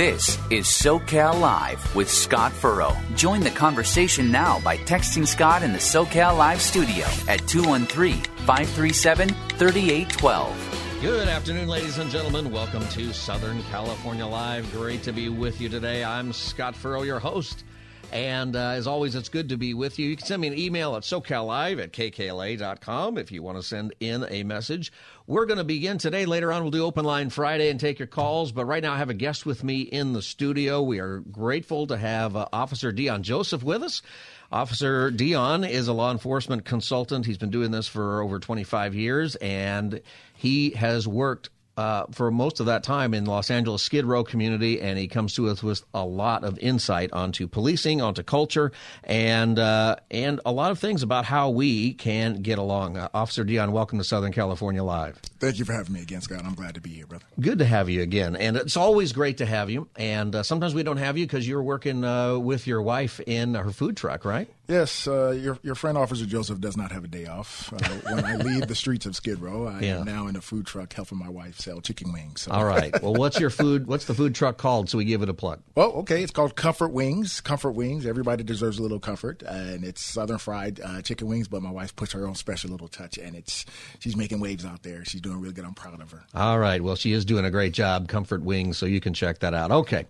This is SoCal Live with Scott Furrow. Join the conversation now by texting Scott in the SoCal Live studio at 213 537 3812. Good afternoon, ladies and gentlemen. Welcome to Southern California Live. Great to be with you today. I'm Scott Furrow, your host. And uh, as always, it's good to be with you. You can send me an email at socallive at kkla.com if you want to send in a message. We're going to begin today. Later on, we'll do Open Line Friday and take your calls. But right now, I have a guest with me in the studio. We are grateful to have uh, Officer Deon Joseph with us. Officer Deon is a law enforcement consultant. He's been doing this for over 25 years, and he has worked uh, for most of that time in Los Angeles Skid Row community, and he comes to us with a lot of insight onto policing, onto culture, and uh, and a lot of things about how we can get along. Uh, Officer Deon, welcome to Southern California Live. Thank you for having me again, Scott. I'm glad to be here, brother. Good to have you again, and it's always great to have you. And uh, sometimes we don't have you because you're working uh, with your wife in her food truck, right? Yes, uh, your your friend Officer Joseph does not have a day off. Uh, when I leave the streets of Skid Row, I yeah. am now in a food truck helping my wife sell chicken wings. So. All right. Well, what's your food? What's the food truck called? So we give it a plug. Well, okay, it's called Comfort Wings. Comfort Wings. Everybody deserves a little comfort, and it's southern fried uh, chicken wings. But my wife puts her own special little touch, and it's she's making waves out there. She's doing really good. I'm proud of her. All right. Well, she is doing a great job. Comfort Wings. So you can check that out. Okay.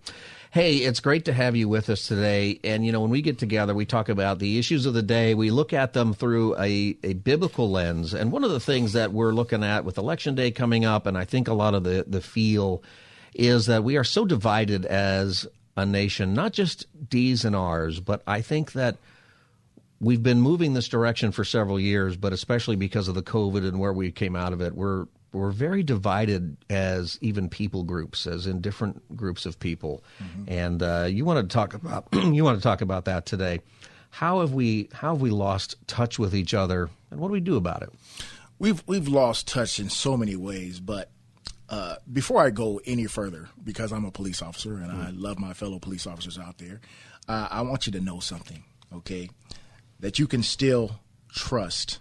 Hey, it's great to have you with us today. And, you know, when we get together, we talk about the issues of the day. We look at them through a, a biblical lens. And one of the things that we're looking at with Election Day coming up, and I think a lot of the, the feel is that we are so divided as a nation, not just D's and R's, but I think that we've been moving this direction for several years, but especially because of the COVID and where we came out of it, we're we're very divided as even people groups, as in different groups of people. Mm-hmm. And uh, you want to talk about you want to talk about that today. How have we how have we lost touch with each other, and what do we do about it? We've we've lost touch in so many ways, but uh, before I go any further, because I'm a police officer and mm-hmm. I love my fellow police officers out there, uh, I want you to know something, okay? That you can still trust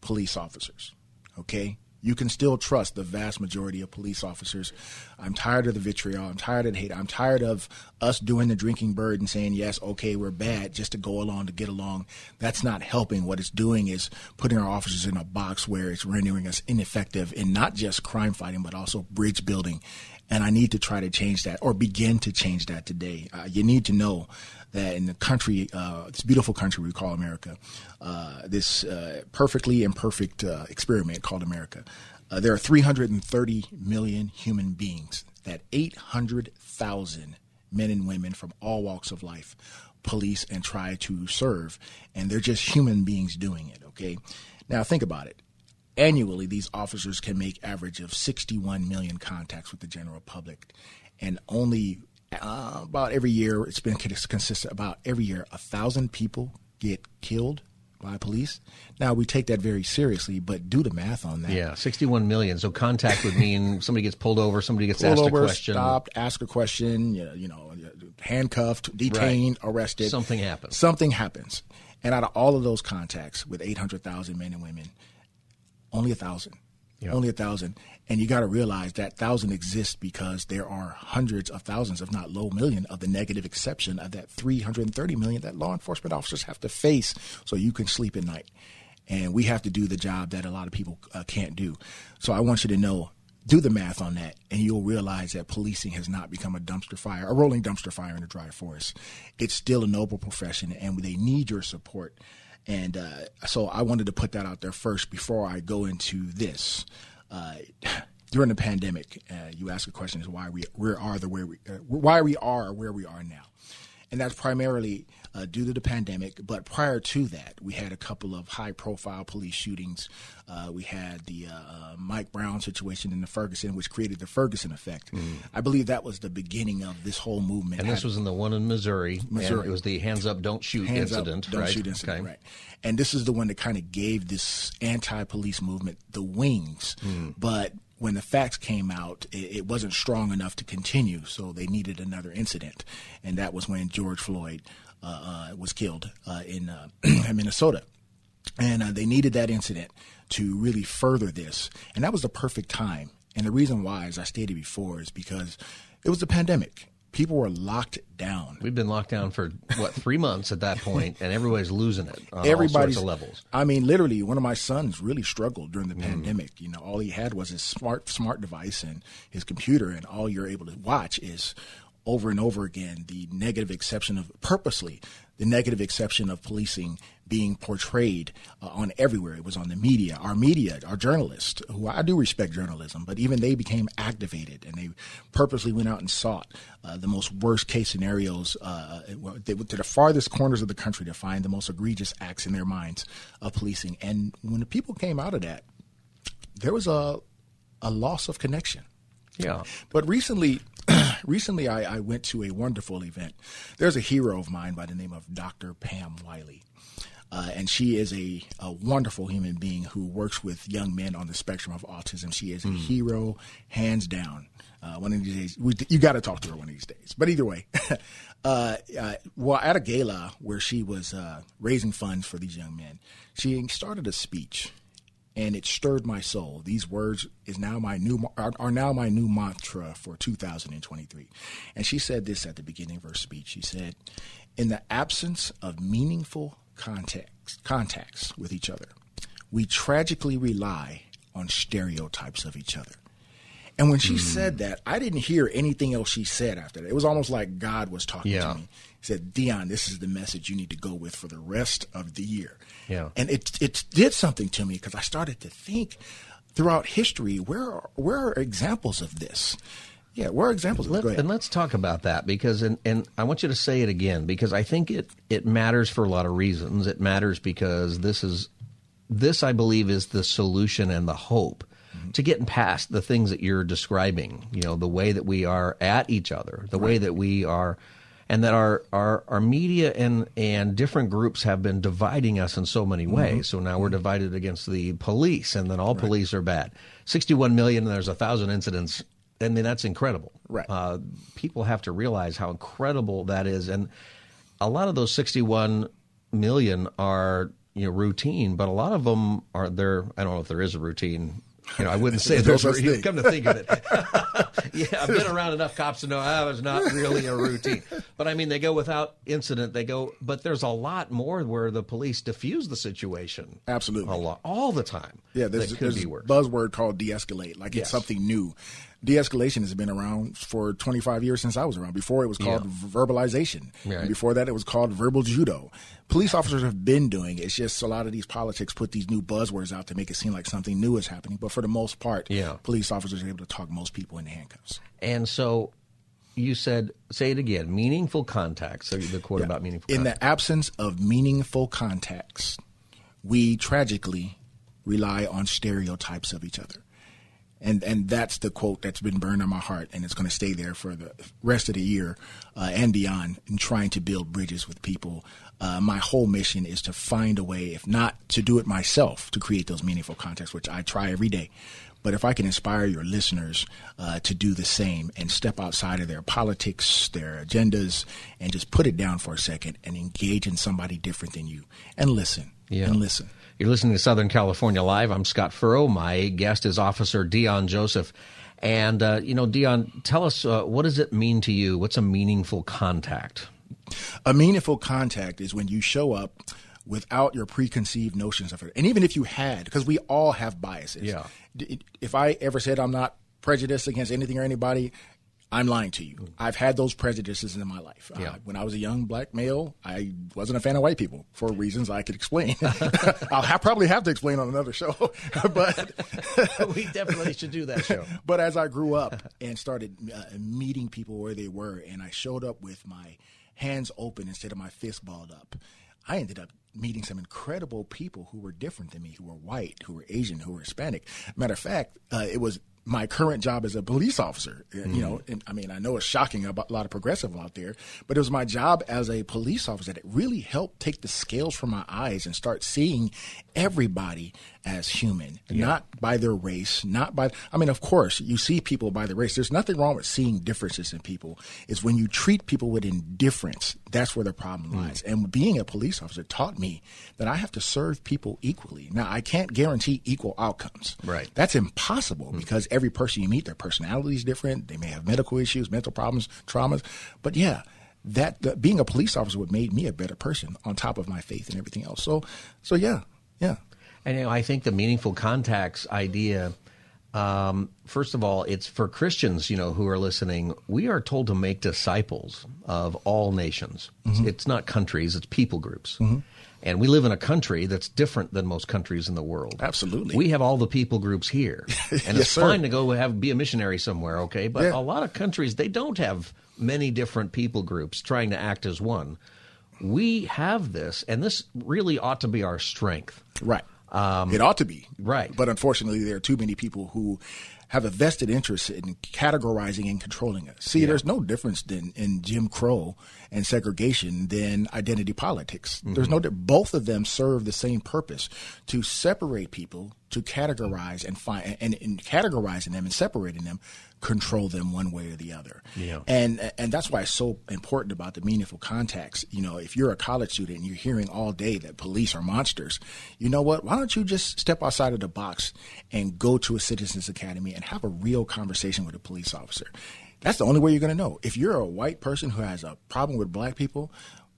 police officers, okay? You can still trust the vast majority of police officers. I'm tired of the vitriol. I'm tired of the hate. I'm tired of us doing the drinking bird and saying, yes, okay, we're bad just to go along to get along. That's not helping. What it's doing is putting our officers in a box where it's rendering us ineffective in not just crime fighting, but also bridge building. And I need to try to change that or begin to change that today. Uh, you need to know that in the country, uh, this beautiful country we call America, uh, this uh, perfectly imperfect uh, experiment called America, uh, there are 330 million human beings. That 800,000 men and women from all walks of life police and try to serve, and they're just human beings doing it. Okay, now think about it annually these officers can make average of 61 million contacts with the general public and only uh, about every year, it's been consistent. About every year, a thousand people get killed by police. Now we take that very seriously, but do the math on that. Yeah, sixty-one million. So contact would mean somebody gets pulled over, somebody gets pulled asked over, a question, stopped, ask a question, you know, handcuffed, detained, right. arrested. Something happens. Something happens, and out of all of those contacts with eight hundred thousand men and women, only a thousand. Only a thousand. And you got to realize that thousand exists because there are hundreds of thousands, if not low million, of the negative exception of that 330 million that law enforcement officers have to face so you can sleep at night. And we have to do the job that a lot of people uh, can't do. So I want you to know do the math on that, and you'll realize that policing has not become a dumpster fire, a rolling dumpster fire in a dry forest. It's still a noble profession, and they need your support. And uh, so I wanted to put that out there first before I go into this. Uh, during the pandemic, uh, you ask a question: Is why we where are the where we uh, why we are where we are now? And that's primarily uh, due to the pandemic. But prior to that, we had a couple of high-profile police shootings. Uh, we had the uh, uh Mike Brown situation in the Ferguson, which created the Ferguson effect. Mm. I believe that was the beginning of this whole movement. And this was in the one in Missouri. Missouri. it was the hands up, don't shoot hands incident. Up, don't right? shoot incident. Okay. Right. And this is the one that kind of gave this anti-police movement the wings. Mm. But when the facts came out, it, it, wasn't strong enough to continue, so they needed another incident, and that was when George Floyd uh, uh, was killed uh, in uh, Minnesota, and uh, they needed that incident to really further this, and that was the perfect time. And the reason why, as I stated before, is because it was a pandemic people were locked down. We've been locked down for what three months at that point, and everybody's losing it on Everybody's, all sorts of levels. I mean, literally, one of my sons really struggled during the mm. pandemic. You know, all he had was his smart smart device and his computer, and all you're able to watch is over and over again the negative exception of purposely the negative exception of policing being portrayed uh, on everywhere. It was on the media, our media, our journalists, who I do respect journalism, but even they became activated and they purposely went out and sought uh, the most worst case scenarios. Uh, they went to the farthest corners of the country to find the most egregious acts in their minds of policing. And when the people came out of that, there was a a loss of connection. Yeah. But recently, recently I, I, went to a wonderful event. There's a hero of mine by the name of Dr. Pam Wiley. Uh, and she is a, a, wonderful human being who works with young men on the spectrum of autism. She is a mm. hero, hands down. Uh, one of these days, we, you got to talk to her one of these days. But either way, uh, uh, well, at a gala where she was uh, raising funds for these young men, she started a speech and it stirred my soul. These words is now my new are, are, now my new mantra for 2023. And she said this at the beginning of her speech. She said, "In the absence of meaningful context contacts with each other, we tragically rely on stereotypes of each other." And when she mm. said that, I didn't hear anything else she said after that. It was almost like God was talking yeah. to me. He said, Deon, this is the message you need to go with for the rest of the year. Yeah. And it it did something to me because I started to think throughout history, where are, where are examples of this? Yeah, where are examples Let, And let's talk about that because, and, and I want you to say it again because I think it, it matters for a lot of reasons. It matters because this is, this I believe is the solution and the hope. To getting past the things that you're describing. You know, the way that we are at each other, the right. way that we are and that our, our, our media and, and different groups have been dividing us in so many mm-hmm. ways. Mm-hmm. So now we're divided against the police, and then all right. police are bad. 61 million, and there's a thousand incidents. I mean, that's incredible. Right. Uh, people have to realize how incredible that is. And a lot of those 61 million are you know routine, but a lot of them are there. I don't know if there is a routine you know, I wouldn't say those are, come to think of it. yeah, I've been around enough cops to know ah, that was not really a routine. But I mean, they go without incident. They go, but there's a lot more where the police diffuse the situation. Absolutely. A lot, all the time. Yeah, there's, there's a buzzword called de-escalate. Like yes. it's something new de-escalation has been around for 25 years since I was around. Before it was called yeah. verbalization. Right. before that it was called verbal judo. Police officers have been doing it. It's just a lot of these politics put these new buzzwords out to make it seem like something new is happening. But for the most part, yeah. police officers are able to talk most people into handcuffs. And so you said, say it again, meaningful contacts. So the quote yeah. about meaningful In the absence of meaningful contacts, we tragically rely on stereotypes of each other and and that's the quote that's been burned on my heart, and it's going to stay there for the rest of the year uh, and beyond. In trying to build bridges with people, uh, my whole mission is to find a way, if not to do it myself, to create those meaningful contacts, which I try every day. But if I can inspire your listeners uh, to do the same and step outside of their politics, their agendas, and just put it down for a second and engage in somebody different than you and listen yeah. and listen. You're listening to Southern California Live. I'm Scott Furrow. My guest is Officer Deon Joseph. And, uh, you know, Deon, tell us uh, what does it mean to you? What's a meaningful contact? A meaningful contact is when you show up without your preconceived notions of it. And even if you had, because we all have biases. Yeah. If I ever said I'm not prejudiced against anything or anybody, I'm lying to you. Mm. I've had those prejudices in my life. Yeah. Uh, when I was a young black male, I wasn't a fan of white people for reasons I could explain. I'll ha- probably have to explain on another show, but we definitely should do that show. but as I grew up and started uh, meeting people where they were, and I showed up with my hands open instead of my fist balled up. I ended up meeting some incredible people who were different than me, who were white, who were Asian, who were Hispanic. Matter of fact, uh, it was my current job as a police officer. Mm-hmm. You know, and I mean, I know it's shocking about a lot of progressive out there, but it was my job as a police officer that really helped take the scales from my eyes and start seeing everybody as human, yeah. not by their race, not by. I mean, of course, you see people by the race. There's nothing wrong with seeing differences in people. Is when you treat people with indifference, that's where the problem mm. lies. And being a police officer taught me that I have to serve people equally. Now, I can't guarantee equal outcomes. Right. That's impossible mm. because every person you meet, their personality is different. They may have medical issues, mental problems, traumas. But yeah, that the, being a police officer would made me a better person on top of my faith and everything else. So, so yeah, yeah. And you know, I think the meaningful contacts idea. Um, first of all, it's for Christians, you know, who are listening. We are told to make disciples of all nations. Mm-hmm. It's, it's, not countries; it's people groups. Mm-hmm. And we live in a country that's different than most countries in the world. Absolutely. We have all the people groups here. And yes, it's sir. fine to go have be a missionary somewhere, okay? But Yeah. a lot of countries they don't have many different people groups trying to act as one. We have this, and this really ought to be our strength. Right. Um, it ought to be. right. But unfortunately, there are too many people who have a vested interest in categorizing and controlling us. See, there's no difference than in Jim Crow and segregation than identity politics. There's mm-hmm. no di- both of them serve the same purpose to separate people, to categorize and find and, and categorizing them and separating them, control them one way or the other. Yeah. And and that's why it's so important about the meaningful contacts. You know, if you're a college student and you're hearing all day that police are monsters, you know what? Why don't you just step outside of the box and go to a citizens academy and have a real conversation with a police officer? That's the only way you're going to know. If you're a white person who has a problem with black people,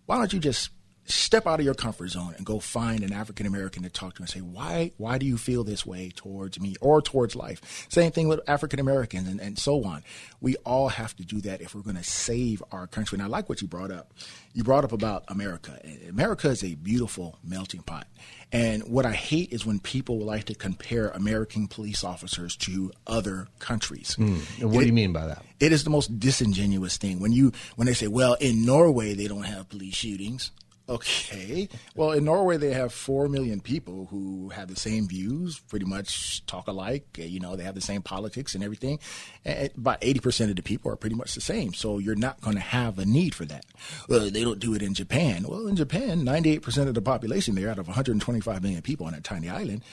why don't you just step out of your comfort zone and go find an African American to talk to and say, why, why do you feel this way towards me or towards life? Same thing with African Americans and, and so on. We all have to do that if we're going to save our country. And I like what you brought up. You brought up about America. America is a beautiful melting pot. And what I hate is when people like to compare American police officers to other countries. Hmm. And what do you mean by that? It is the most disingenuous thing when you when they say, "Well, in Norway they don't have police shootings." Okay, well, in Norway they have four million people who have the same views, pretty much talk alike. uh, You know, they have the same politics and everything. Eh, eh, and about eighty percent of the people are pretty much the same. So you're not going to have a need for that. Well, they don't do it in Japan. Well, in Japan, ninety-eight percent of the population there, out of one hundred and twenty-five million people on that tiny island,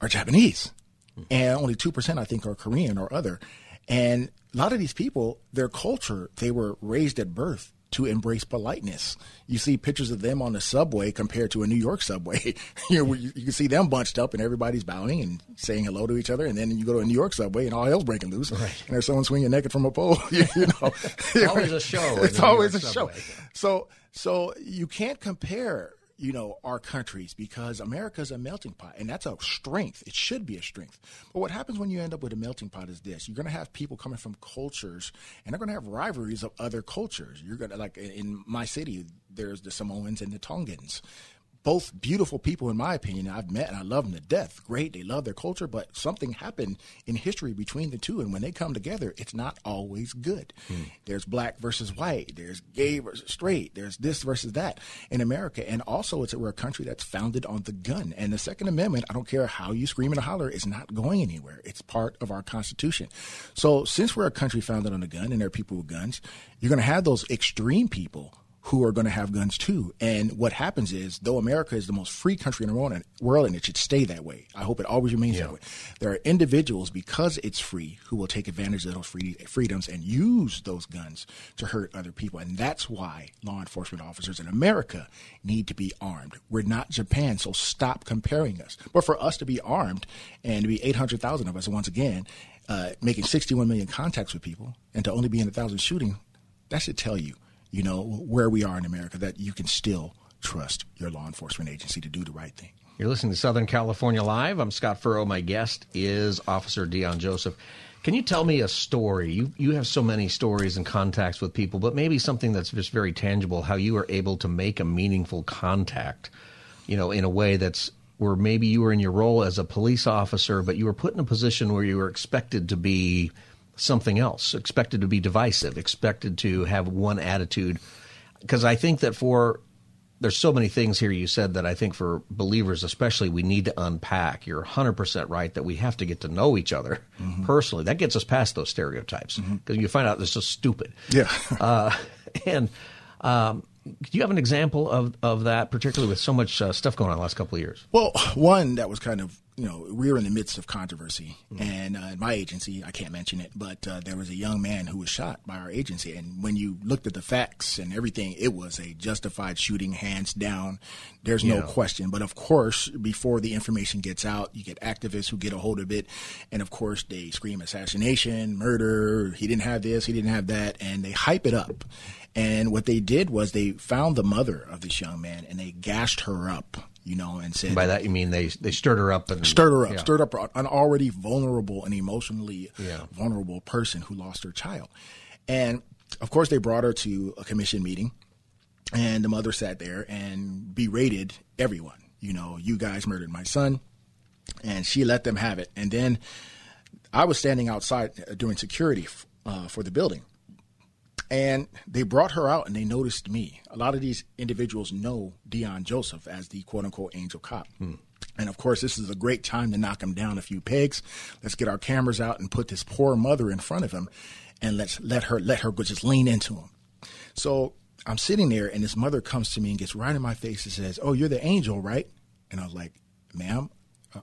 are Japanese, mm-hmm. and only two percent, I think, are Korean or other. And a lot of these people, their culture, they were raised at birth to embrace politeness. You see pictures of them on the subway compared to a New York subway. you, know, you you can see them bunched up and everybody's bowing and saying hello to each other. And then you go to a New York subway and all hell's breaking loose. And there's someone swinging naked from a pole. you, you know, It's always a show It's always a subway. show. So, so you can't compare, you know, our countries because America's a melting pot, and that's a strength. It should be a strength. But what happens when you end up with a melting pot is this: you're going to have people coming from cultures, and they're going to have rivalries of other cultures. You're going to like in my city, there's the Samoans and the Tongans both beautiful people in my opinion i've met and i love them to death. Great they love their culture but something happened in history between the two and when they come together it's not always good. Hmm. There's black versus white there's gay versus straight there's this versus that in america and also it's a, we're a country that's founded on the gun. And the second amendment i don't care how you scream and holler is not going anywhere. It's part of our constitution. So since we're a country founded on the gun and there are people with guns you're going to have those extreme people who are going to have guns too. And what happens is, though America is the most free country in the world, and it should stay that way. I hope it always remains that way. There are individuals because it's free who will take advantage of those free, freedoms and use those guns to hurt other people. And that's why law enforcement officers in America need to be armed. We're not Japan, so stop comparing us. But for us to be armed and to be 800,000 of us once again, uh, making 61 million contacts with people and to only be in a thousand shooting, that should tell you, you know, where we are in America, that you can still trust your law enforcement agency to do the right thing. You're listening to Southern California Live. I'm Scott Furrow. My guest is Officer Deon Joseph. Can you tell me a story? You you have so many stories and contacts with people, but maybe something that's just very tangible. How you were able to make a meaningful contact, you know, in a way that's where maybe you were in your role as a police officer, but you were put in a position where you were expected to be something else, expected to be divisive, expected to have one attitude. because I think that for there's so many things here you said that I think for believers especially we need to unpack. You're 100% right that we have to get to know each other Mm-hmm. personally. That gets us past those stereotypes because you find out it's just stupid. Yeah. Uh, and um, do you have an example of, of that, particularly with so much uh, stuff going on the last couple of years? Well, one that was kind of, you know, we were in the midst of controversy, and uh, in my agency, I can't mention it, but uh, there was a young man who was shot by our agency, and when you looked at the facts and everything, it was a justified shooting, hands down. There's no question. But of course, before the information gets out, you get activists who get a hold of it, and of course, they scream assassination, murder. He didn't have this, he didn't have that, and they hype it up. And what they did was they found the mother of this young man and they gashed her up, you know, and said, By that you mean they they stirred her up and stirred her up, Yeah. stirred up an already vulnerable and emotionally Yeah. vulnerable person who lost her child. And of course, they brought her to a commission meeting, and the mother sat there and berated everyone. You know, you guys murdered my son, and she let them have it. And then I was standing outside uh, doing security uh, for the building. And they brought her out and they noticed me. A lot of these individuals know Deon Joseph as the quote unquote angel cop. And of course, this is a great time to knock him down a few pegs. Let's get our cameras out and put this poor mother in front of him and let's let her let her go just lean into him. So I'm sitting there and this mother comes to me and gets right in my face and says, Oh, you're the angel, right? And I was like, ma'am, uh,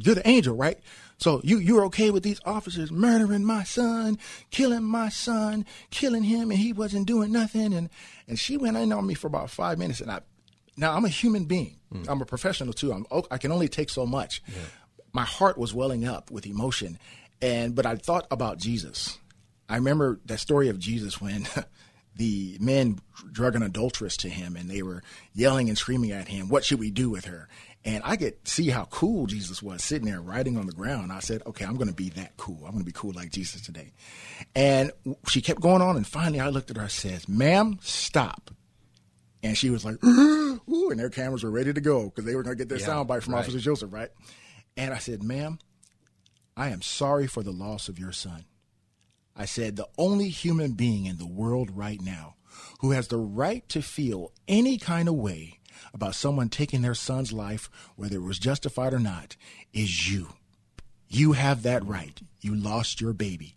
you're the angel, right? So you you're okay with these officers murdering my son, killing my son, killing him, and he wasn't doing nothing, and and she went in on me for about five minutes, and I now I'm a human being, hmm. I'm a professional too. I'm oh, I can only take so much. My heart was welling up with emotion, and but I thought about Jesus. I remember that story of Jesus when. The men drug an adulteress to him and they were yelling and screaming at him, What should we do with her? And I could see how cool Jesus was sitting there writing on the ground. I said, okay, I'm going to be that cool. I'm going to be cool like Jesus today. And she kept going on. And finally, I looked at her. I said, ma'am, stop. And she was like, ooh, and their cameras were ready to go because they were going to get their Yeah, soundbite from right. Officer Joseph, right? And I said, ma'am, I am sorry for the loss of your son. I said, the only human being in the world right now who has the right to feel any kind of way about someone taking their son's life, whether it was justified or not, is you. You have that right. You lost your baby.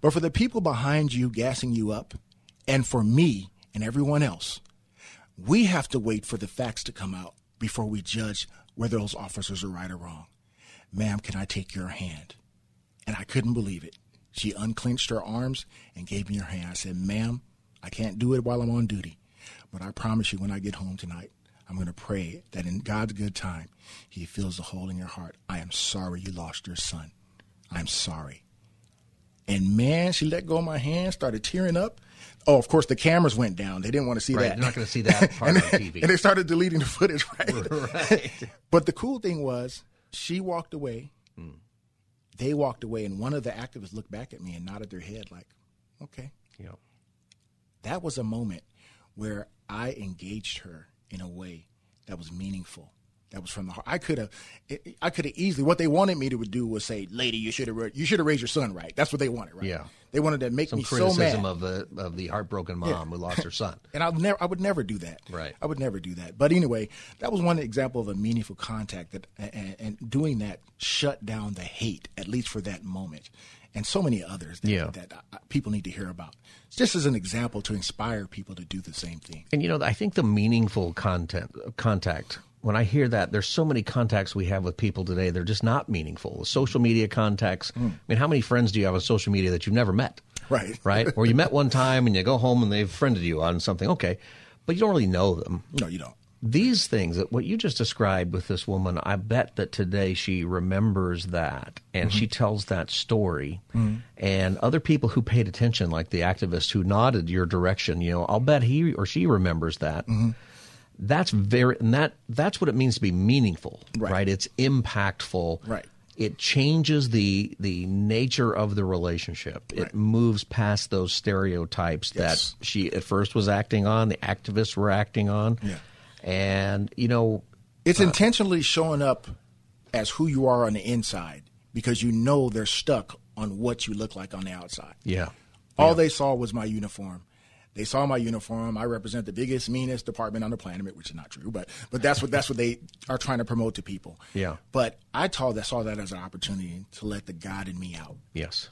But for the people behind you gassing you up, and for me and everyone else, we have to wait for the facts to come out before we judge whether those officers are right or wrong. Ma'am, can I take your hand? And I couldn't believe it. She unclenched her arms and gave me her hand. I said, Ma'am, I can't do it while I'm on duty, but I promise you when I get home tonight, I'm going to pray that in God's good time, He fills the hole in your heart. I am sorry you lost your son. I'm sorry. And man, she let go of my hand, started tearing up. Oh, of course, the cameras went down. They didn't want to see Right, that. they're not gonna see that part and, on TV. And they started deleting the footage, right? Right. But the cool thing was, she walked away. Hmm. They walked away, and one of the activists looked back at me and nodded their head, like, okay. Yeah. That was a moment where I engaged her in a way that was meaningful. That was from the heart. I could have, I could have easily. What they wanted me to do was say, "Lady, you should have, you should have raised your son right." That's what they wanted, right? Yeah. They wanted to make Some me so criticism mad. of the of the heartbroken mom who lost her son. And I would never, I would never do that. Right. I would never do that. But anyway, that was one example of a meaningful contact that, and, and doing that shut down the hate, at least for that moment, and so many others that, Yeah. that uh, people need to hear about. Just as an example to inspire people to do the same thing. And you know, I think the meaningful content contact. When I hear that, there's so many contacts we have with people today. They're just not meaningful. The social media contacts. I mean, how many friends do you have on social media that you've never met? Right. Right. or you met one time and you go home and they've friended you on something. Okay, but you don't really know them. No, you don't. These things that what you just described with this woman, I bet that today she remembers that and she mm-hmm. tells that story. Mm-hmm. And other people who paid attention, like the activist who nodded your direction, you know, I'll bet he or she remembers that. Mm-hmm. That's very, and that that's what it means to be meaningful, Right. right? It's impactful, Right. It changes the the nature of the relationship. It moves past those stereotypes Yes. that she at first was acting on, the activists were acting on. Yeah. And, you know, It's uh, intentionally showing up as who you are on the inside because you know they're stuck on what you look like on the outside. yeah. All they saw was my uniform. They saw my uniform. I represent the biggest, meanest department on the planet, which is not true, but but that's what that's what they are trying to promote to people. Yeah. But I saw that saw that as an opportunity to let the God in me out, Yes.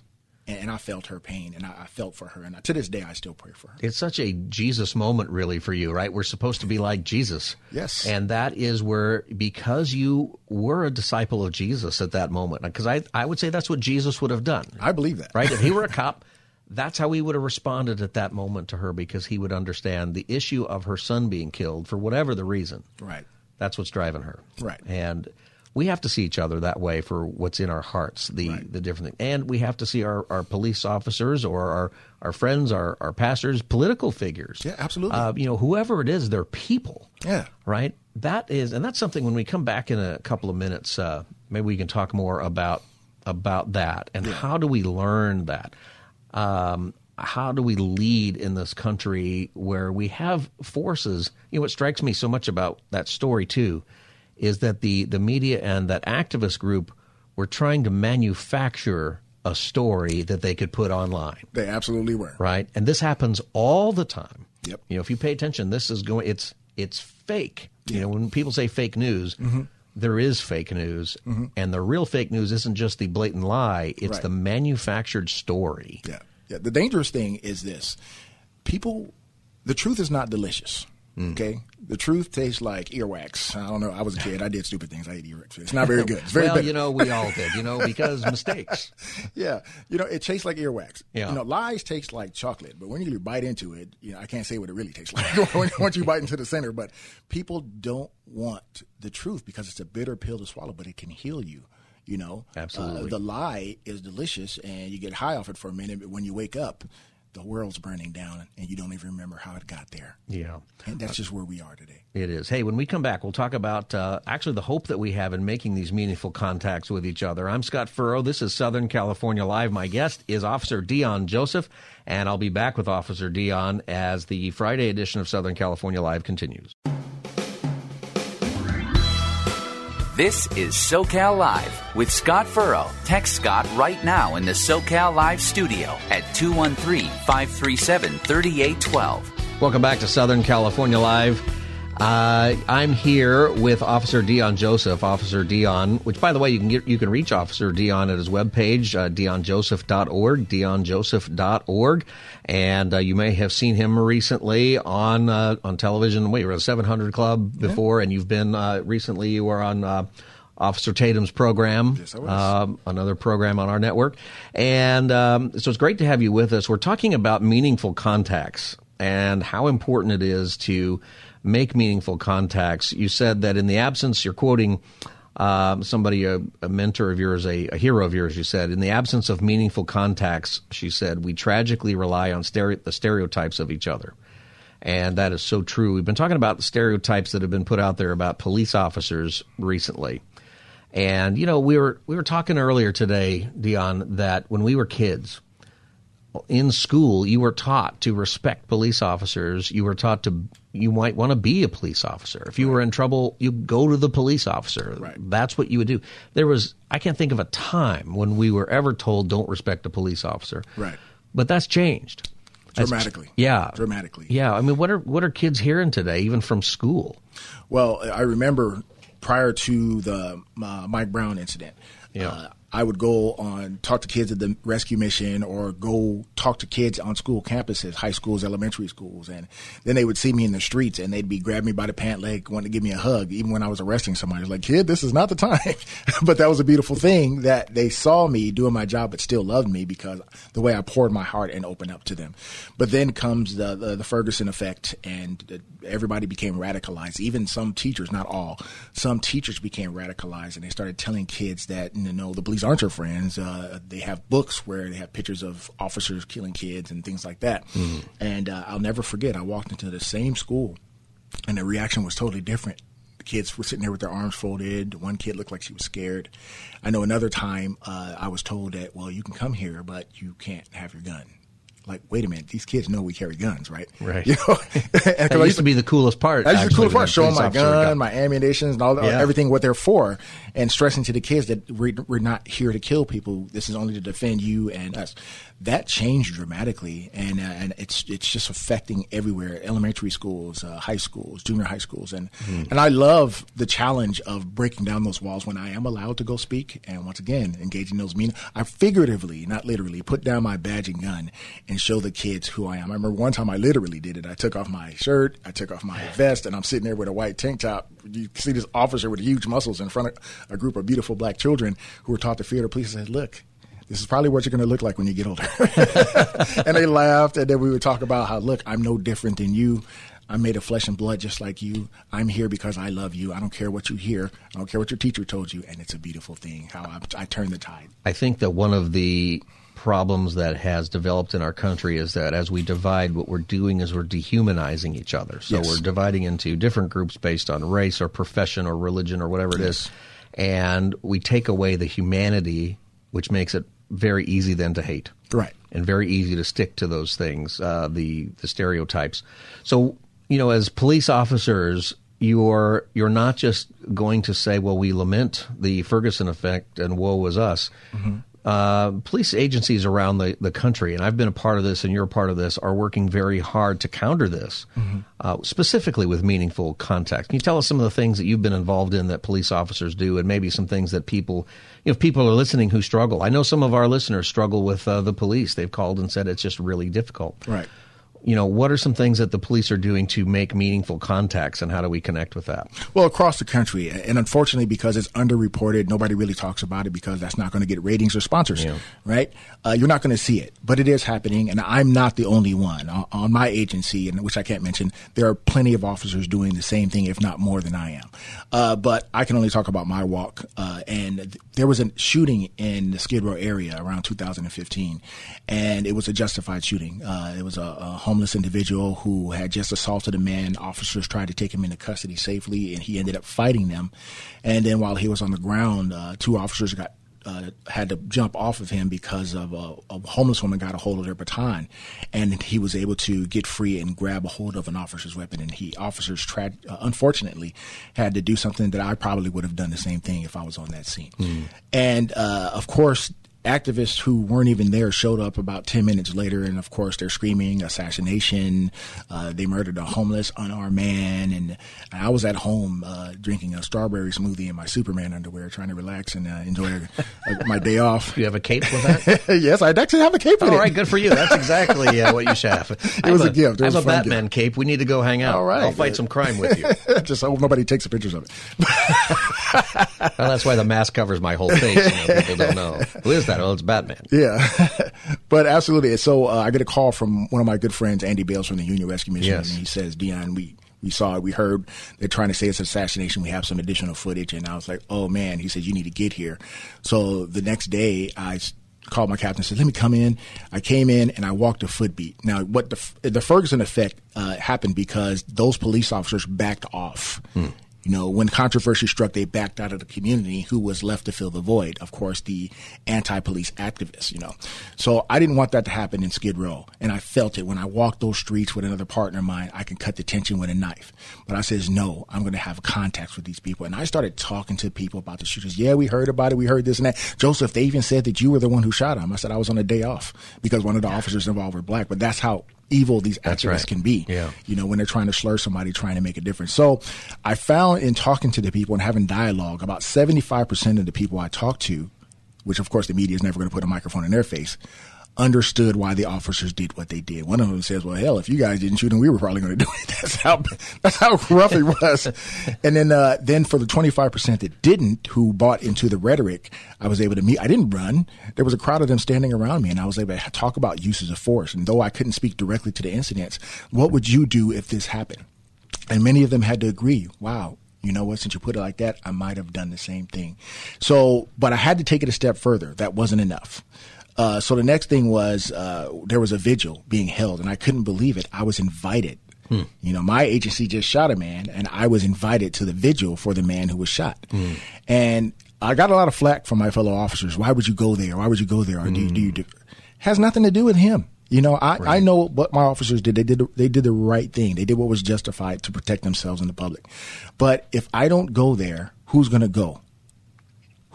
And, I felt her pain, and I, I felt for her, and to this day I still pray for her. It's such a Jesus moment, really, for you, right? We're supposed to be like Jesus. Yes. And that is where, because you were a disciple of Jesus at that moment, because I, I would say that's what Jesus would have done, I believe that. right? If he were a cop, that's how he would have responded at that moment to her because he would understand the issue of her son being killed for whatever the reason. Right. That's what's driving her. Right. And we have to see each other that way for what's in our hearts, the, the different thing. And we have to see our, our police officers or our, our friends, our, our pastors, political figures. Yeah, absolutely. Uh, you know, whoever it is, they're people. Yeah. Right? That is, and that's something when we come back in a couple of minutes, uh, maybe we can talk more about about that and how do we learn that. Um, how do we lead in this country where we have forces? You know, what strikes me so much about that story too is that the the media and that activist group were trying to manufacture a story that they could put online They absolutely were. right? And this happens all the time. Yep. You know, if you pay attention, this is going. It's it's fake. You know, when people say fake news, Mm-hmm. there is fake news, and the real fake news isn't just the blatant lie; it's Right. the manufactured story. Yeah. Yeah. The dangerous thing is this people, the truth is not delicious. Mm. Okay? The truth tastes like earwax. I don't know. I was a kid. I did stupid things. I ate earwax. It's not very good. It's very well, bitter. you know, we all did. You know, because mistakes. Yeah, you know, it tastes like earwax. Yeah. You know, lies taste like chocolate, but when you bite into it, you know, I can't say what it really tastes like once you bite into the center. But people don't want the truth because it's a bitter pill to swallow, but it can heal you. You know, Absolutely. Uh, the lie is delicious, and you get high off it for a minute, but when you wake up, the world's burning down, and you don't even remember how it got there. Yeah. And that's just where we are today. It is. Hey, when we come back, we'll talk about uh, actually the hope that we have in making these meaningful contacts with each other. I'm Scott Furrow. This is Southern California Live. My guest is Officer Deon Joseph, and I'll be back with Officer Deon as the Friday edition of Southern California Live continues. This is SoCal Live with Scott Furrow. Text Scott right now in the SoCal Live studio at 213 537 3812. Welcome back to Southern California Live. Uh, I'm here with Officer Deon Joseph, Officer Deon. Which, by the way, you can get you can reach Officer Deon at his webpage, uh, deonjoseph.org, deonjoseph.org, and uh, you may have seen him recently on uh, on television. Wait, you were at 700 Club before, and you've been uh, recently. You were on. Uh, Officer Tatum's program, Yes, I was. um, another program on our network. And um, so it's great to have you with us. We're talking about meaningful contacts and how important it is to make meaningful contacts. You said that in the absence, you're quoting um, somebody, a, a mentor of yours, a, a hero of yours, you said, in the absence of meaningful contacts, she said, we tragically rely on stere- the stereotypes of each other. And that is so true. We've been talking about the stereotypes that have been put out there about police officers recently. And you know, we were we were talking earlier today, Deon, that when we were kids in school, you were taught to respect police officers. You were taught to you might want to be a police officer. If you were in trouble, you go to the police officer. Right. That's what you would do. There was I can't think of a time when we were ever told don't respect a police officer. Right. But that's changed. That's- Dramatically. yeah. Dramatically. Yeah. I mean, what are what are kids hearing today, even from school? Well, I remember prior to the uh, Mike Brown incident, Yeah. uh, I would go on talk to kids at the rescue mission or go talk to kids on school campuses, high schools, elementary schools, and then they would see me in the streets and they'd be grabbing me by the pant leg, wanting to give me a hug, even when I was arresting somebody. Was like, "Kid, this is not the time." but that was a beautiful thing that they saw me doing my job, but still loved me because the way I poured my heart and opened up to them. But then comes the the, the Ferguson effect, and everybody became radicalized. Even some teachers, not all, some teachers became radicalized, and they started telling kids that you know the police aren't your friends. Uh, they have books where they have pictures of officers killing kids and things like that. And uh, I'll never forget. I walked into the same school, and the reaction was totally different. The kids were sitting there with their arms folded. One kid looked like she was scared. I know another time uh, I was told that, well, you can come here, but you can't have your gun. Like, wait a minute, these kids know we carry guns, right? Right. You know, that used to be the coolest part. That's the coolest part. a Showing my officer gun, my ammunition, and all Yeah. everything what they're for, and stressing to the kids that we're, we're not here to kill people. This is only to defend you and us. That changed dramatically, and uh, and it's it's just affecting everywhere: elementary schools, uh, high schools, junior high schools, and and I love the challenge of breaking down those walls when I am allowed to go speak, and once again engaging those mean. I figuratively, not literally, put down my badge and gun and show the kids who I am. I remember one time I literally did it. I took off my shirt, I took off my vest, and I'm sitting there with a white tank top. You see this officer with huge muscles in front of a group of beautiful black children who were taught to fear the police. I said, "Look." This is probably what you're going to look like when you get older. and they laughed, and then we would talk about how, look, I'm no different than you. I'm made of flesh and blood just like you. I'm here because I love you. I don't care what you hear. I don't care what your teacher told you. And it's a beautiful thing how I, I turn the tide. I think that one of the problems that has developed in our country is that as we divide, what we're doing is we're dehumanizing each other. So Yes. we're dividing into different groups based on race or profession or religion or whatever it is, and we take away the humanity, which makes it very easy then to hate. Right. and very easy to stick to those things, uh, the the stereotypes. So you know, as police officers, you're you're not just going to say, "Well, we lament the Ferguson effect and woe was us." Uh, police agencies around the, the country, and I've been a part of this, and you're a part of this, are working very hard to counter this, uh, specifically with meaningful contact. Can you tell us some of the things that you've been involved in that police officers do, and maybe some things that people, you know, if people are listening who struggle? I know some of our listeners struggle with uh, the police. They've called and said it's just really difficult. Right. You know, what are some things that the police are doing to make meaningful contacts, and how do we connect with that? Well, across the country, and unfortunately, because it's underreported, nobody really talks about it because that's not going to get ratings or sponsors, right? Uh, you're not going to see it, but it is happening, and I'm not the only one. On, on my agency, and which I can't mention, there are plenty of officers doing the same thing, if not more than I am. Uh, but I can only talk about my walk, uh, and th- there was a shooting in the Skid Row area around 2015, and it was a justified shooting. Uh, it was a, a homeless individual who had just assaulted a man. Officers tried to take him into custody safely, and he ended up fighting them. And then while he was on the ground, uh, two officers got uh, had to jump off of him because of a, a homeless woman got a hold of their baton, and he was able to get free and grab a hold of an officer's weapon. And he officers tried, uh, unfortunately, had to do something that I probably would have done the same thing if I was on that scene. And uh, of course, activists who weren't even there showed up about 10 minutes later and of course they're screaming assassination uh, they murdered a homeless unarmed man and i was at home uh, drinking a strawberry smoothie in my superman underwear trying to relax and uh, enjoy uh, my day off Do you have a cape with that? yes i'd actually have a cape All it right, good for you. That's exactly uh, what you should have. It was a gift. It I have a a Batman cape. We need to go hang out. All right. I'll fight some crime with you. just hope nobody takes the pictures of it Well, that's why the mask covers my whole face. You know, people don't know. Who is that? Oh, it's Batman. Yeah, but absolutely. So uh, I get a call from one of my good friends, Andy Bales from the Union Rescue Mission, Yes. and he says, "Deon, we." We saw it. We heard they're trying to say it's an assassination. We have some additional footage, and I was like, "Oh man!" He said, "You need to get here." So the next day, I called my captain and said, "Let me come in." I came in and I walked a footbeat. Now, what the the Ferguson effect uh, happened because those police officers backed off. You know, when controversy struck, they backed out of the community who was left to fill the void. Of course, the anti-police activists, you know. So I didn't want that to happen in Skid Row. And I felt it when I walked those streets with another partner of mine, I can cut the tension with a knife. But I says, no, I'm going to have contacts with these people. And I started talking to people about the shooters. Yeah, we heard about it. We heard this and that. Joseph, they even said that you were the one who shot him. I said I was on a day off because one of the officers involved were black. But that's how evil these activists right. can be Yeah. you know, when they're trying to slur somebody, trying to make a difference. So I found in talking to the people and having dialogue, about 75% of the people I talked to, which of course the media is never going to put a microphone in their face, understood why the officers did what they did. One of them says, well, hell, if you guys didn't shoot him, we were probably going to do it. That's how, that's how rough it was. and then, uh, then for the 25% that didn't, who bought into the rhetoric, I was able to meet. I didn't run. There was a crowd of them standing around me and I was able to talk about uses of force. And though I couldn't speak directly to the incidents, what would you do if this happened? And many of them had to agree, wow, you know what, since you put it like that, I might have done the same thing. So, but I had to take it a step further. That wasn't enough. Uh, so the next thing was uh, there was a vigil being held, and I couldn't believe it. I was invited. You know, my agency just shot a man, and I was invited to the vigil for the man who was shot. And I got a lot of flack from my fellow officers. Why would you go there? Why would you go there? Or do, you- do you do? Has nothing to do with him. You know, I, I know what my officers did. They did they did the right thing. They did what was justified to protect themselves and the public. But if I don't go there, who's going to go?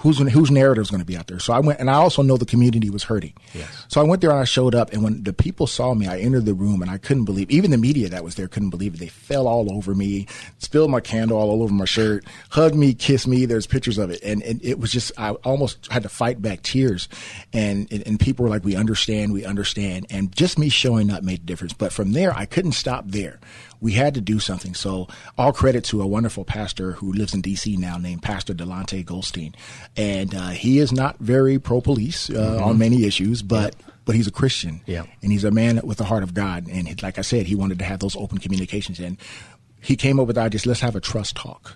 Who's gonna, whose narrative is going to be out there. So I went, and I also know the community was hurting. Yes. So I went there and I showed up, and when the people saw me, I entered the room and I couldn't believe. Even the media that was there couldn't believe it. They fell all over me, spilled my candle all over my shirt, hugged me, kissed me. There's pictures of it, and, and it was just I almost had to fight back tears, and, and and people were like, "We understand, we understand," and just me showing up made a difference. But from there, I couldn't stop there we had to do something. So all credit to a wonderful pastor who lives in D.C. now named Pastor Delonte Goldstein. And uh, he is not very pro police uh, mm-hmm. on many issues, but. But he's a Christian, yeah. and he's a man with the heart of God. And he, like I said, he wanted to have those open communications. And he came up with the idea: let's have a trust talk.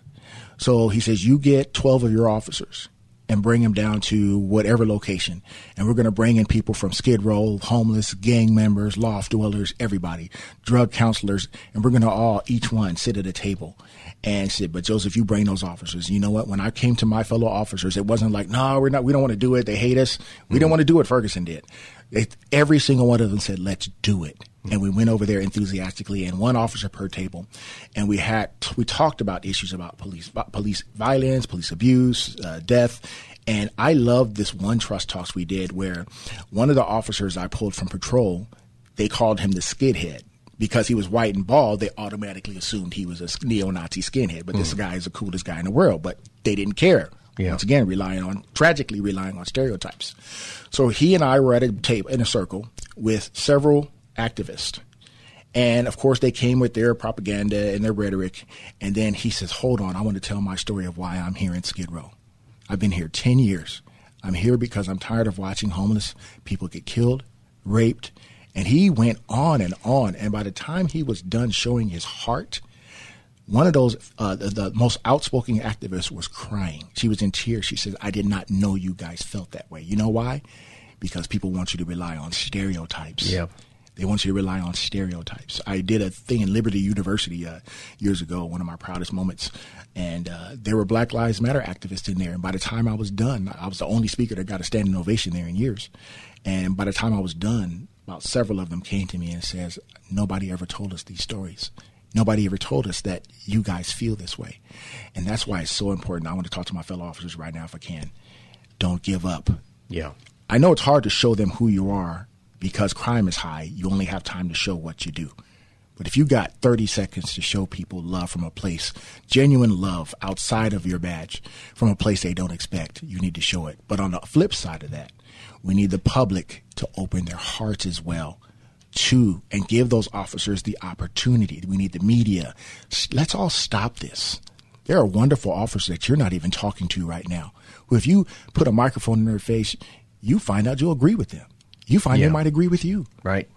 So he says, you get twelve of your officers, and bring them down to whatever location. And we're going to bring in people from Skid Row, homeless, gang members, loft dwellers, everybody, drug counselors, and we're going to all, each one, sit at a table and sit. But Joseph, you bring those officers. You know what? When I came to my fellow officers, it wasn't like, no, we're not, we don't want to do it. They hate us. We mm-hmm. don't want to do what Ferguson did. It, every single one of them said, let's do it. And we went over there enthusiastically, and one officer per table, and we had we talked about issues about police police violence, police abuse, uh, death, and I loved this one trust talks we did where one of the officers I pulled from patrol, they called him the skidhead because he was white and bald, they automatically assumed he was a neo-Nazi skinhead. But mm. this guy is the coolest guy in the world. But they didn't care. Yeah. Once again, relying on tragically relying on stereotypes. So he and I were at a table in a circle with several activists. And of course, they came with their propaganda and their rhetoric. And then he says, Hold on, I want to tell my story of why I'm here in Skid Row. I've been here 10 years. I'm here because I'm tired of watching homeless people get killed, raped. And he went on and on. And by the time he was done showing his heart, one of those, uh, the, the, most outspoken activists was crying. She was in tears. She said, I did not know you guys felt that way. You know why? Because people want you to rely on stereotypes. Yep. They want you to rely on stereotypes. I did a thing in Liberty University uh, years ago, one of my proudest moments, and uh, there were Black Lives Matter activists in there. And by the time I was done, I was the only speaker that got a standing ovation there in years. And by the time I was done, about several of them came to me and says, "Nobody ever told us these stories." Nobody ever told us that you guys feel this way. And that's why it's so important. I want to talk to my fellow officers right now if I can. Don't give up. Yeah. I know it's hard to show them who you are because crime is high. You only have time to show what you do. But if you got 30 seconds to show people love from a place, genuine love outside of your badge, from a place they don't expect, you need to show it. But on the flip side of that, we need the public to open their hearts as well to and give those officers the opportunity. We need the media. Let's all stop this. There are wonderful officers that you're not even talking to right now. Who, if you put a microphone in their face, you find out you'll agree with them. You find yeah. they might agree with you. Right.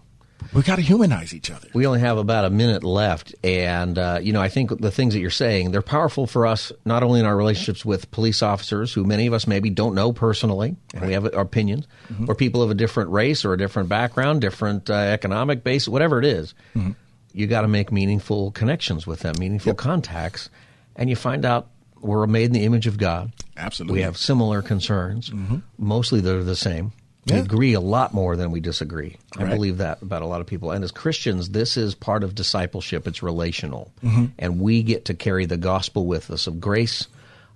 We got to humanize each other. We only have about a minute left, and uh, you know, I think the things that you're saying they're powerful for us not only in our relationships with police officers, who many of us maybe don't know personally, and right. we have our opinions, mm-hmm. or people of a different race or a different background, different uh, economic base, whatever it is. Mm-hmm. You got to make meaningful connections with them, meaningful yep. contacts, and you find out we're made in the image of God. Absolutely, we have similar concerns. Mm-hmm. Mostly, they're the same. We agree a lot more than we disagree. I believe that about a lot of people. And as Christians, this is part of discipleship. It's relational. Mm-hmm. And we get to carry the gospel with us of grace,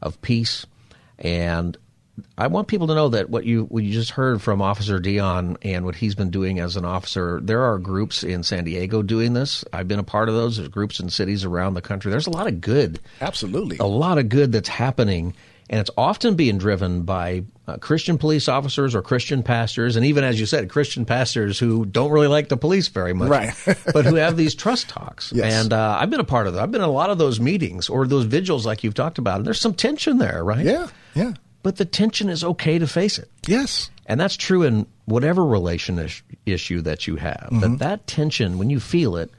of peace. And I want people to know that what you what you just heard from Officer Deon and what he's been doing as an officer, there are groups in San Diego doing this. I've been a part of those. There's groups in cities around the country. There's a lot of good. Absolutely. A lot of good that's happening and it's often being driven by uh, Christian police officers or Christian pastors, and even as you said, Christian pastors who don't really like the police very much, right? but who have these trust talks. Yes. And uh, I've been a part of that. I've been in a lot of those meetings or those vigils, like you've talked about. And there's some tension there, right? Yeah, yeah. But the tension is okay to face it. Yes, and that's true in whatever relation is- issue that you have. Mm-hmm. But that tension, when you feel it,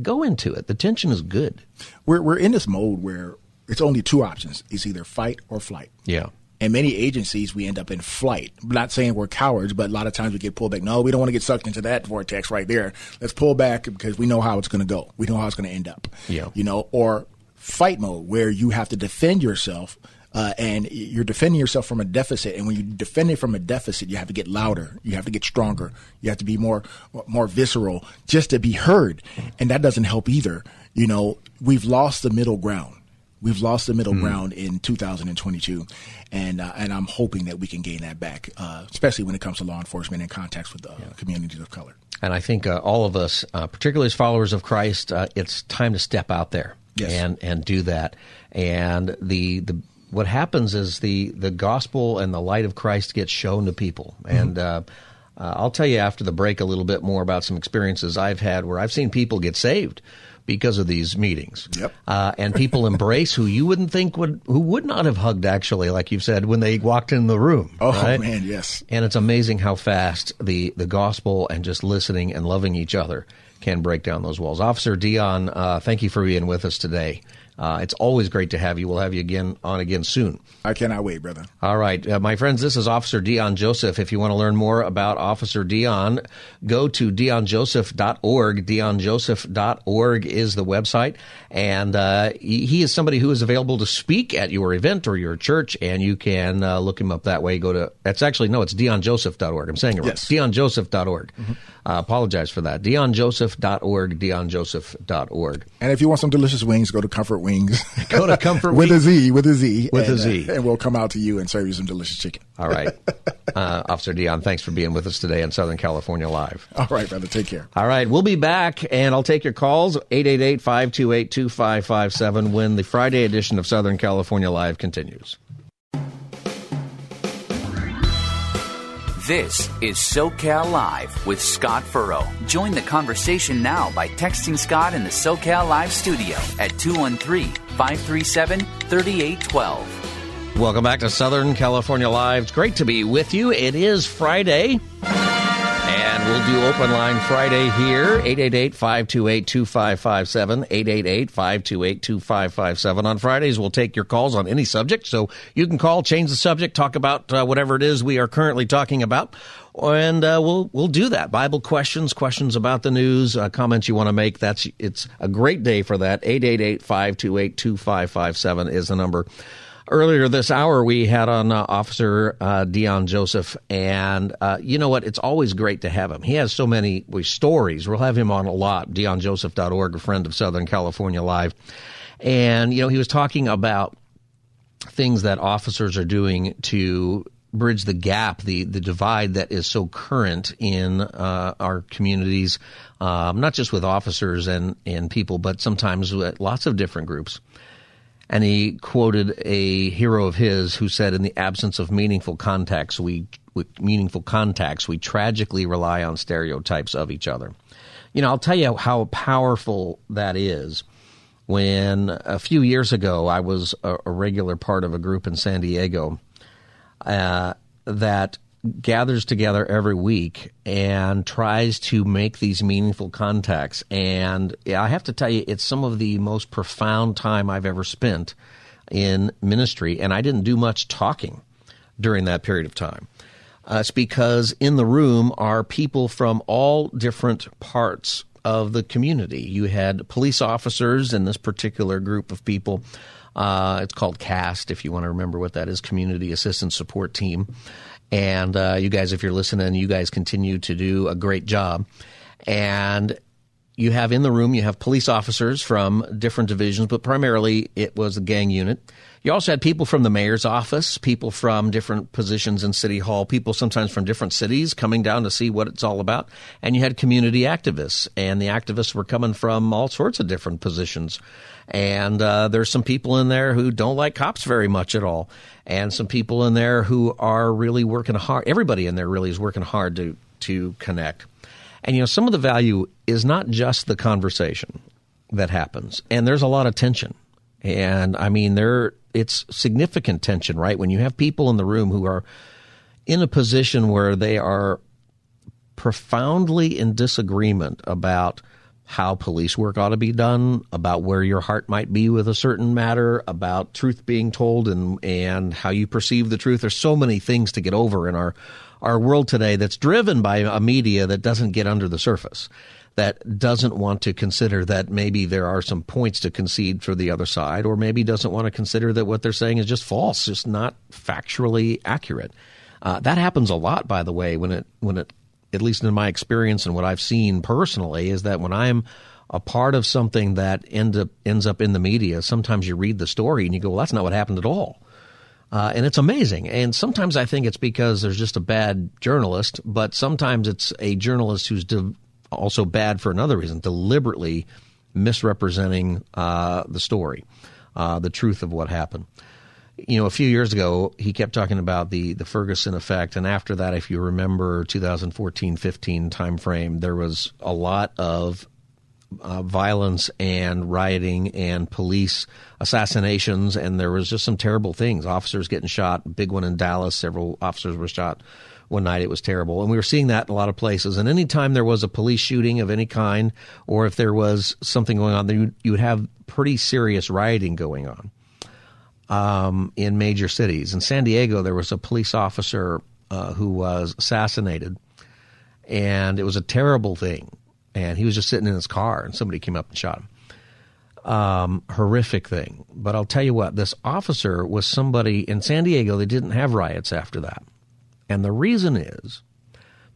go into it. The tension is good. We're we're in this mode where it's only two options. It's either fight or flight. Yeah. And many agencies, we end up in flight. I'm not saying we're cowards, but a lot of times we get pulled back. No, we don't want to get sucked into that vortex right there. Let's pull back because we know how it's going to go. We know how it's going to end up. Yeah. You know, or fight mode where you have to defend yourself uh, and you're defending yourself from a deficit. And when you defend it from a deficit, you have to get louder, you have to get stronger, you have to be more more visceral just to be heard, and that doesn't help either. You know, we've lost the middle ground. We've lost the middle mm. ground in 2022, and uh, and I'm hoping that we can gain that back, uh, especially when it comes to law enforcement and contacts with uh, yeah. communities of color. And I think uh, all of us, uh, particularly as followers of Christ, uh, it's time to step out there yes. and and do that. And the the what happens is the the gospel and the light of Christ gets shown to people, mm-hmm. and I'll tell you after the break a little bit more about some experiences I've had where I've seen people get saved because of these meetings. Yep. Uh, and people embrace who you wouldn't think would who would not have hugged actually, like you've said, when they walked in the room. Oh right? man, yes. And it's amazing how fast the the gospel and just listening and loving each other can break down those walls. Officer Deon, uh, thank you for being with us today. Uh, it's always great to have you. We'll have you again on again soon. I cannot wait, brother. All right, uh, my friends, this is Officer Deon Joseph. If you want to learn more about Officer Deon, go to deonjoseph.org. Deonjoseph.org is the website, and uh, he is somebody who is available to speak at your event or your church, and you can uh, look him up that way. Go to that's actually no, it's deonjoseph.org. I'm saying it right. Yes. Deonjoseph.org. Mm-hmm. Uh, apologize for that. DeonJoseph.org, DeonJoseph.org. And if you want some delicious wings, go to Comfort Wings. go to Comfort with a Z, with a Z, with and, a Z, uh, and we'll come out to you and serve you some delicious chicken. All right, uh, Officer Deon, thanks for being with us today on Southern California Live. All right, brother, take care. All right, we'll be back, and I'll take your calls 888-528-2557 when the Friday edition of Southern California Live continues. This is SoCal Live with Scott Furrow. Join the conversation now by texting Scott in the SoCal Live studio at 213 537 3812. Welcome back to Southern California Live. It's great to be with you. It is Friday. We'll do Open Line Friday here, 888-528-2557, 888-528-2557. On Fridays, we'll take your calls on any subject, so you can call, change the subject, talk about uh, whatever it is we are currently talking about, and uh, we'll we'll do that. Bible questions, questions about the news, uh, comments you want to make. That's It's a great day for that. 888-528-2557 is the number. Earlier this hour, we had on uh, Officer uh, Deon Joseph, and uh, you know what? It's always great to have him. He has so many stories. We'll have him on a lot. DeonJoseph.org, a friend of Southern California Live, and you know he was talking about things that officers are doing to bridge the gap, the the divide that is so current in uh, our communities, um, not just with officers and and people, but sometimes with lots of different groups and he quoted a hero of his who said, "In the absence of meaningful contacts, we meaningful contacts, we tragically rely on stereotypes of each other." You know, I'll tell you how powerful that is. When a few years ago, I was a, a regular part of a group in San Diego uh, that gathers together every week and tries to make these meaningful contacts. And I have to tell you, it's some of the most profound time I've ever spent in ministry. And I didn't do much talking during that period of time. Uh, it's because in the room are people from all different parts of the community. You had police officers in this particular group of people. Uh, it's called CAST, if you want to remember what that is Community Assistance Support Team. And uh, you guys, if you're listening, you guys continue to do a great job. And you have in the room, you have police officers from different divisions, but primarily it was a gang unit. You also had people from the mayor's office, people from different positions in City Hall, people sometimes from different cities coming down to see what it's all about. And you had community activists, and the activists were coming from all sorts of different positions. And uh, there's some people in there who don't like cops very much at all, and some people in there who are really working hard. Everybody in there really is working hard to to connect. And you know, some of the value is not just the conversation that happens, and there's a lot of tension. And I mean, there it's significant tension, right? When you have people in the room who are in a position where they are profoundly in disagreement about how police work ought to be done, about where your heart might be with a certain matter, about truth being told and and how you perceive the truth. There's so many things to get over in our our world today that's driven by a media that doesn't get under the surface that doesn't want to consider that maybe there are some points to concede for the other side, or maybe doesn't want to consider that what they're saying is just false, just not factually accurate. Uh, that happens a lot, by the way, when it when it at least in my experience and what I've seen personally is that when I'm a part of something that end up ends up in the media, sometimes you read the story and you go, "Well, that's not what happened at all." Uh, and it's amazing. And sometimes I think it's because there's just a bad journalist, but sometimes it's a journalist who's de- also bad for another reason, deliberately misrepresenting uh, the story, uh, the truth of what happened. You know, a few years ago, he kept talking about the, the Ferguson effect, and after that, if you remember 2014-15 timeframe, there was a lot of uh, violence and rioting and police assassinations, and there was just some terrible things. Officers getting shot. Big one in Dallas. Several officers were shot one night. It was terrible. And we were seeing that in a lot of places. And anytime there was a police shooting of any kind, or if there was something going on, you would have pretty serious rioting going on um, in major cities. In San Diego, there was a police officer uh, who was assassinated, and it was a terrible thing. And he was just sitting in his car, and somebody came up and shot him. Um, horrific thing. But I'll tell you what, this officer was somebody in San Diego. They didn't have riots after that. And the reason is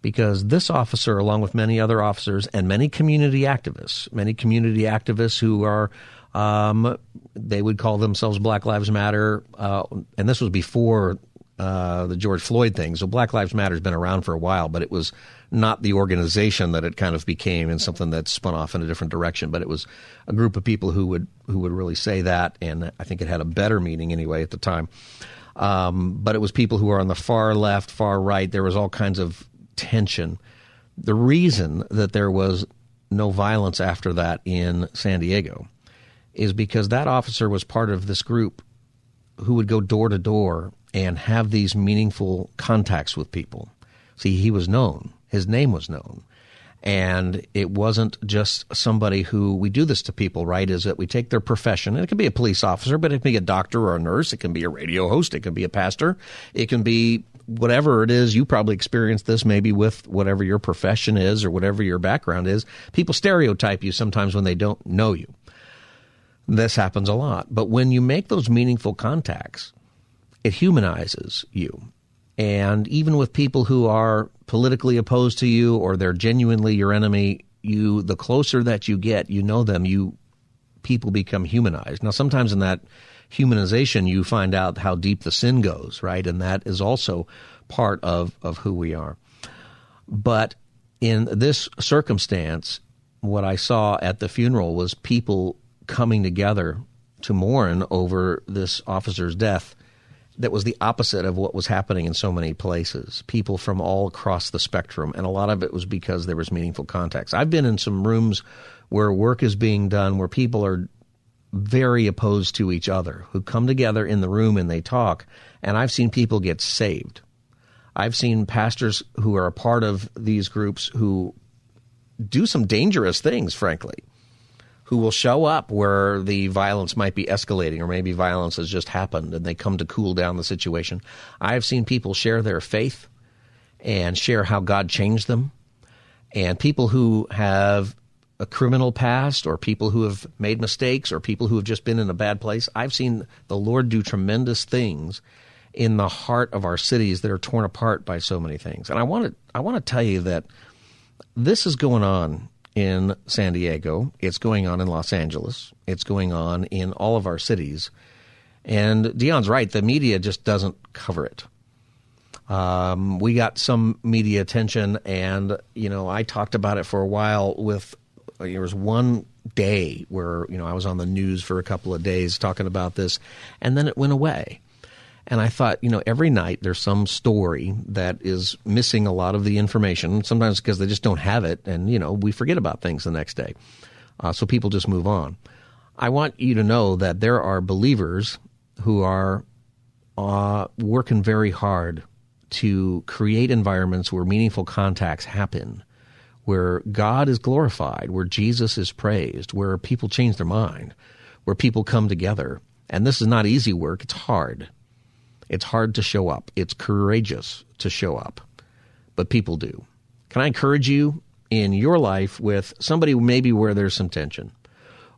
because this officer, along with many other officers and many community activists, many community activists who are, um, they would call themselves Black Lives Matter, uh, and this was before uh, the George Floyd thing. So Black Lives Matter has been around for a while, but it was not the organization that it kind of became and something that spun off in a different direction. But it was a group of people who would who would really say that, and I think it had a better meaning anyway at the time. Um, but it was people who were on the far left, far right. There was all kinds of tension. The reason that there was no violence after that in San Diego is because that officer was part of this group who would go door to door and have these meaningful contacts with people. See, he was known, his name was known. And it wasn't just somebody who we do this to people, right? Is that we take their profession, and it can be a police officer, but it can be a doctor or a nurse, it can be a radio host, it can be a pastor, it can be whatever it is. You probably experienced this maybe with whatever your profession is or whatever your background is. People stereotype you sometimes when they don't know you. This happens a lot. But when you make those meaningful contacts, it humanizes you. And even with people who are politically opposed to you or they're genuinely your enemy, you the closer that you get, you know them, you people become humanized. Now sometimes in that humanization you find out how deep the sin goes, right? And that is also part of, of who we are. But in this circumstance, what I saw at the funeral was people coming together to mourn over this officer's death that was the opposite of what was happening in so many places. People from all across the spectrum, and a lot of it was because there was meaningful contacts. I've been in some rooms where work is being done where people are very opposed to each other who come together in the room and they talk, and I've seen people get saved. I've seen pastors who are a part of these groups who do some dangerous things, frankly who will show up where the violence might be escalating or maybe violence has just happened and they come to cool down the situation. I have seen people share their faith and share how God changed them. And people who have a criminal past or people who have made mistakes or people who have just been in a bad place, I've seen the Lord do tremendous things in the heart of our cities that are torn apart by so many things. And I want to I want to tell you that this is going on in San Diego. It's going on in Los Angeles. It's going on in all of our cities. And Deon's right. The media just doesn't cover it. Um, we got some media attention, and you know, I talked about it for a while. With there was one day where you know I was on the news for a couple of days talking about this, and then it went away. And I thought, you know, every night there's some story that is missing a lot of the information, sometimes because they just don't have it. And, you know, we forget about things the next day. Uh, so people just move on. I want you to know that there are believers who are uh, working very hard to create environments where meaningful contacts happen, where God is glorified, where Jesus is praised, where people change their mind, where people come together. And this is not easy work, it's hard. It's hard to show up. It's courageous to show up, but people do. Can I encourage you in your life with somebody maybe where there's some tension,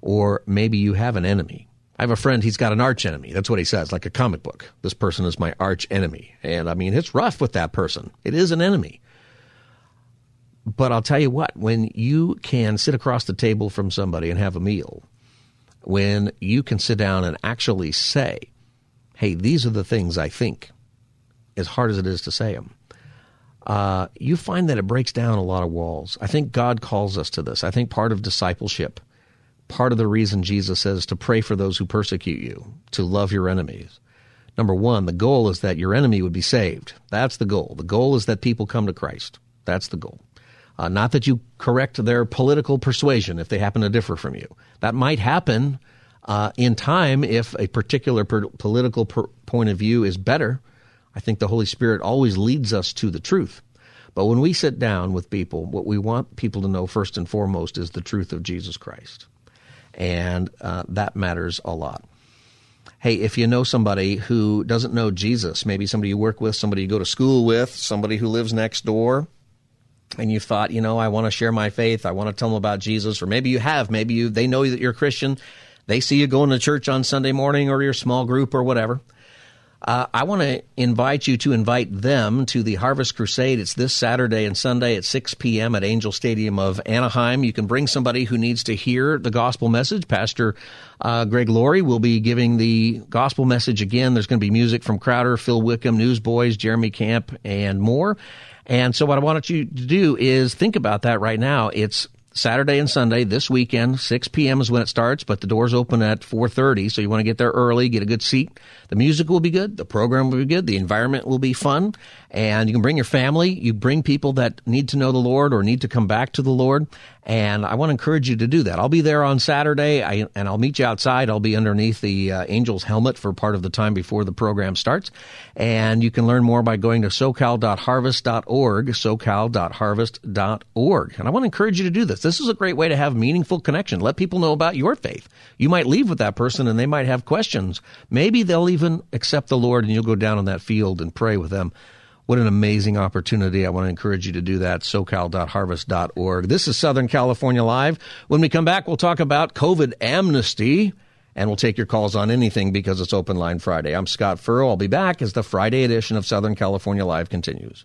or maybe you have an enemy. I have a friend, he's got an arch enemy. That's what he says, like a comic book. This person is my arch enemy. And I mean, it's rough with that person. It is an enemy. But I'll tell you what, when you can sit across the table from somebody and have a meal, when you can sit down and actually say, hey, these are the things I think, as hard as it is to say them, uh, you find that it breaks down a lot of walls. I think God calls us to this. I think part of discipleship, part of the reason Jesus says to pray for those who persecute you, to love your enemies. Number one, the goal is that your enemy would be saved. That's the goal. The goal is that people come to Christ. That's the goal. Uh, not that you correct their political persuasion if they happen to differ from you. That might happen uh, in time if a particular per- political per- point of view is better. I think the Holy Spirit always leads us to the truth. But when we sit down with people, what we want people to know first and foremost is the truth of Jesus Christ. And uh, that matters a lot. Hey, if you know somebody who doesn't know Jesus, maybe somebody you work with, somebody you go to school with, somebody who lives next door, and you thought, you know, I want to share my faith, I want to tell them about Jesus, or maybe you have, maybe you they know that you're a Christian, they see you going to church on Sunday morning or your small group or whatever. Uh, I want to invite you to invite them to the Harvest Crusade. It's this Saturday and Sunday at 6 p.m. at Angel Stadium of Anaheim. You can bring somebody who needs to hear the gospel message. Pastor uh, Greg Laurie will be giving the gospel message again. There's going to be music from Crowder, Phil Wickham, Newsboys, Jeremy Camp, and more. And so what I want you to do is think about that right now. It's Saturday and Sunday this weekend. 6 p.m. is when it starts, but the doors open at 4:30, so you want to get there early, get a good seat. The music will be good, the program will be good, the environment will be fun, and you can bring your family. You bring people that need to know the Lord or need to come back to the Lord, and I want to encourage you to do that. I'll be there on Saturday, I, and I'll meet you outside. I'll be underneath the uh, Angels helmet for part of the time before the program starts. And you can learn more by going to socal.harvest.org, socal.harvest.org. And I want to encourage you to do this. This is a great way to have meaningful connection. Let people know about your faith. You might leave with that person and they might have questions. Maybe they'll even accept the Lord and you'll go down in that field and pray with them. What an amazing opportunity. I want to encourage you to do that. SoCal.harvest.org. This is Southern California Live. When we come back, we'll talk about COVID amnesty and we'll take your calls on anything because it's Open Line Friday. I'm Scott Furrow. I'll be back as the Friday edition of Southern California Live continues.